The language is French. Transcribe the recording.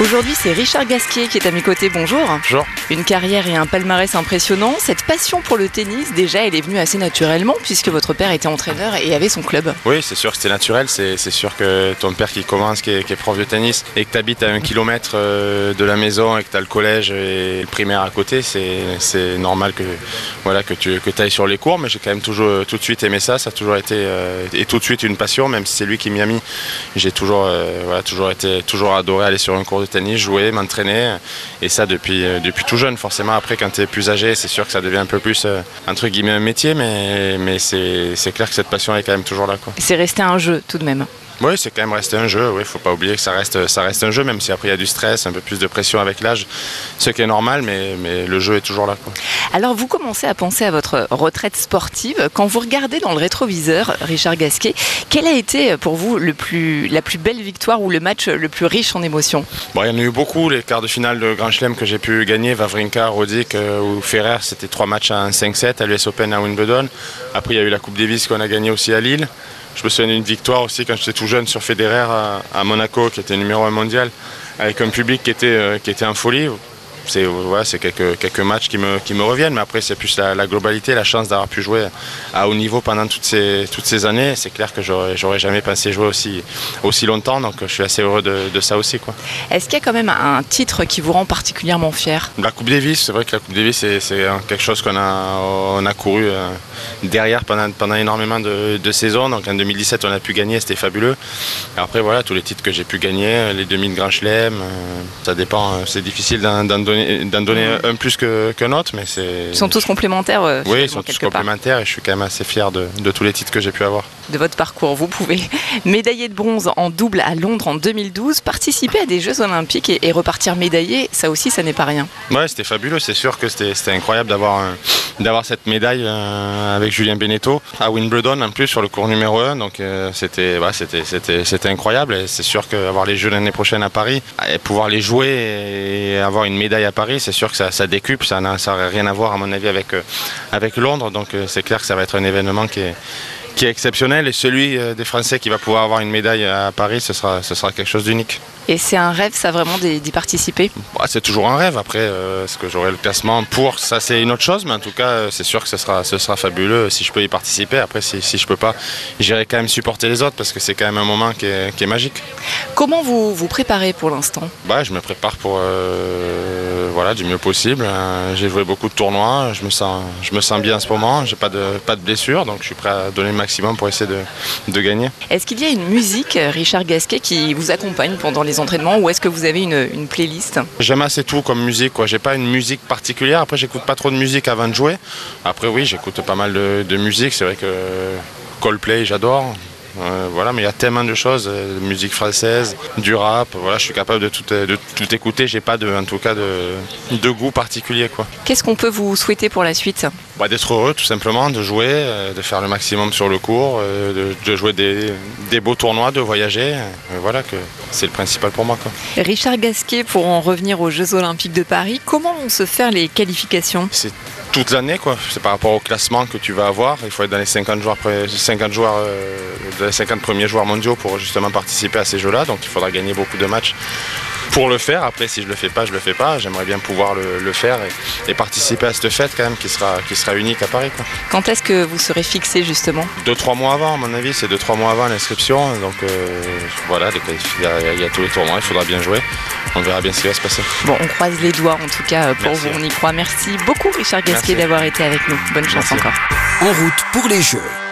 Aujourd'hui, c'est Richard Gasquier qui est à mes côtés. Bonjour. Bonjour. Une carrière et un palmarès impressionnant. Cette passion pour le tennis, déjà, elle est venue assez naturellement puisque votre père était entraîneur et avait son club. Oui, c'est sûr que c'était naturel. C'est sûr que ton père qui commence, qui est, prof de tennis et que tu habites à un kilomètre euh, de la maison et que tu as le collège et le primaire à côté, c'est normal que, voilà, que tu que ailles sur les cours. Mais j'ai quand même toujours tout de suite aimé ça. Ça a toujours été euh, et tout de suite une passion, même si c'est lui qui m'y a mis. J'ai toujours, euh, voilà, toujours été, toujours adoré aller sur un cours de jouer, m'entraîner. Et ça depuis, euh, depuis tout jeune. Forcément, après, quand tu es plus âgé, c'est sûr que ça devient un peu plus, euh, entre guillemets, un métier. Mais, mais c'est clair que cette passion est quand même toujours là. C'est resté un jeu tout de même. Oui, c'est quand même resté un jeu. Oui, faut pas oublier que ça reste, ça reste un jeu, même si après il y a du stress, un peu plus de pression avec l'âge, ce qui est normal, mais, mais le jeu est toujours là. Alors, vous commencez à penser à votre retraite sportive. Quand vous regardez dans le rétroviseur, Richard Gasquet, quelle a été pour vous le plus, la plus belle victoire ou le match le plus riche en émotions? Bon, Il y en a eu beaucoup. Les quarts de finale de Grand Chelem que j'ai pu gagner, Vavrinka, Roddick euh, ou Ferrer, c'était trois matchs à 5-7 à l'US Open à Wimbledon. Après, il y a eu la Coupe Davis qu'on a gagnée aussi à Lille. Je me souviens d'une victoire aussi quand j'étais tout jeune sur Federer à, Monaco, qui était numéro 1 mondial, avec un public qui était, euh, qui était en folie c'est quelques, quelques matchs qui me, qui me reviennent, mais après c'est plus la, globalité, la chance d'avoir pu jouer à haut niveau pendant toutes ces, toutes ces années. C'est clair que j'aurais jamais pensé jouer aussi, aussi longtemps, donc je suis assez heureux de, ça aussi. Est-ce qu'il y a quand même un titre qui vous rend particulièrement fier? La Coupe Davis, c'est vrai que la Coupe Davis c'est quelque chose qu'on a, on a couru euh, derrière pendant, pendant énormément de, saisons. Donc en 2017 on a pu gagner, c'était fabuleux. après voilà, tous les titres que j'ai pu gagner, les 2000 Grand Chelem, euh, ça dépend, euh, c'est difficile d'en donner d'en donner un plus qu'un autre, mais c'est. Ils sont tous complémentaires. Euh, oui, ils sont tous complémentaires et je suis quand même assez fier de, tous les titres que j'ai pu avoir. De votre parcours, vous pouvez médailler de bronze en double à Londres en 2012, participer à des Jeux Olympiques et, repartir médaillé, ça aussi, ça n'est pas rien. Ouais, c'était fabuleux. C'est sûr que c'était incroyable d'avoir d'avoir cette médaille euh, avec Julien Beneteau à Wimbledon en plus sur le cours numéro 1. Donc euh, c'était c'était incroyable et c'est sûr qu'avoir les Jeux l'année prochaine à Paris et pouvoir les jouer et avoir une médaille à Paris, c'est sûr que ça, ça décuple, ça n'a rien à voir à mon avis avec, euh, avec Londres. Donc c'est clair que ça va être un événement qui est qui est exceptionnel et celui des Français qui va pouvoir avoir une médaille à Paris, ce sera, ce sera quelque chose d'unique. Et c'est un rêve, ça vraiment, d'y participer? Bah, C'est toujours un rêve. Après, euh, est-ce que j'aurai le classement pour Ça, c'est une autre chose. Mais en tout cas, euh, c'est sûr que ce sera, ce sera fabuleux si je peux y participer. Après, si, si je peux pas, j'irai quand même supporter les autres parce que c'est quand même un moment qui est, qui est magique. Comment vous vous préparez pour l'instant? Bah, Je me prépare pour euh, voilà, du mieux possible. J'ai joué beaucoup de tournois. Je me sens, je me sens bien en ce moment. J'ai pas de, pas de blessure. Donc, je suis prêt à donner le maximum pour essayer de, de gagner. Est-ce qu'il y a une musique, Richard Gasquet, qui vous accompagne pendant les entraînements ou est-ce que vous avez une, playlist? J'aime assez tout comme musique. Quoi. J'ai pas une musique particulière. Après, j'écoute pas trop de musique avant de jouer. Après, oui, j'écoute pas mal de, de musique. C'est vrai que Coldplay, j'adore. Euh, voilà, mais il y a tellement de choses, euh, de musique française, du rap. Voilà, je suis capable de tout, euh, de tout écouter. J'ai pas de, en tout cas de, de goût particulier, quoi. Qu'est-ce qu'on peut vous souhaiter pour la suite? Bah, D'être heureux, tout simplement, de jouer, de faire le maximum sur le cours, de, jouer des, des, beaux tournois, de voyager. voilà, que c'est le principal pour moi. Quoi. Richard Gasquet, pour en revenir aux Jeux Olympiques de Paris, comment vont se faire les qualifications? Toute l'année. quoi. C'est par rapport au classement que tu vas avoir. Il faut être dans les 50 joueurs, 50 joueurs, euh, les 50 premiers joueurs mondiaux pour justement participer à ces jeux-là. Donc il faudra gagner beaucoup de matchs pour le faire. Après, si je le fais pas, je le fais pas. J'aimerais bien pouvoir le, faire et, participer à cette fête quand même qui sera, qui sera unique à Paris. Quoi. Quand est-ce que vous serez fixé justement? Deux, trois mois avant, à mon avis. C'est deux, trois mois avant l'inscription. Donc euh, voilà, il y, a tous les tournois. Il faudra bien jouer. On verra bien ce qui va se passer. Bon, on croise les doigts en tout cas pour vous. On y croit. Merci beaucoup, Richard Gasquet, d'avoir été avec nous. Bonne chance encore. En route pour les Jeux.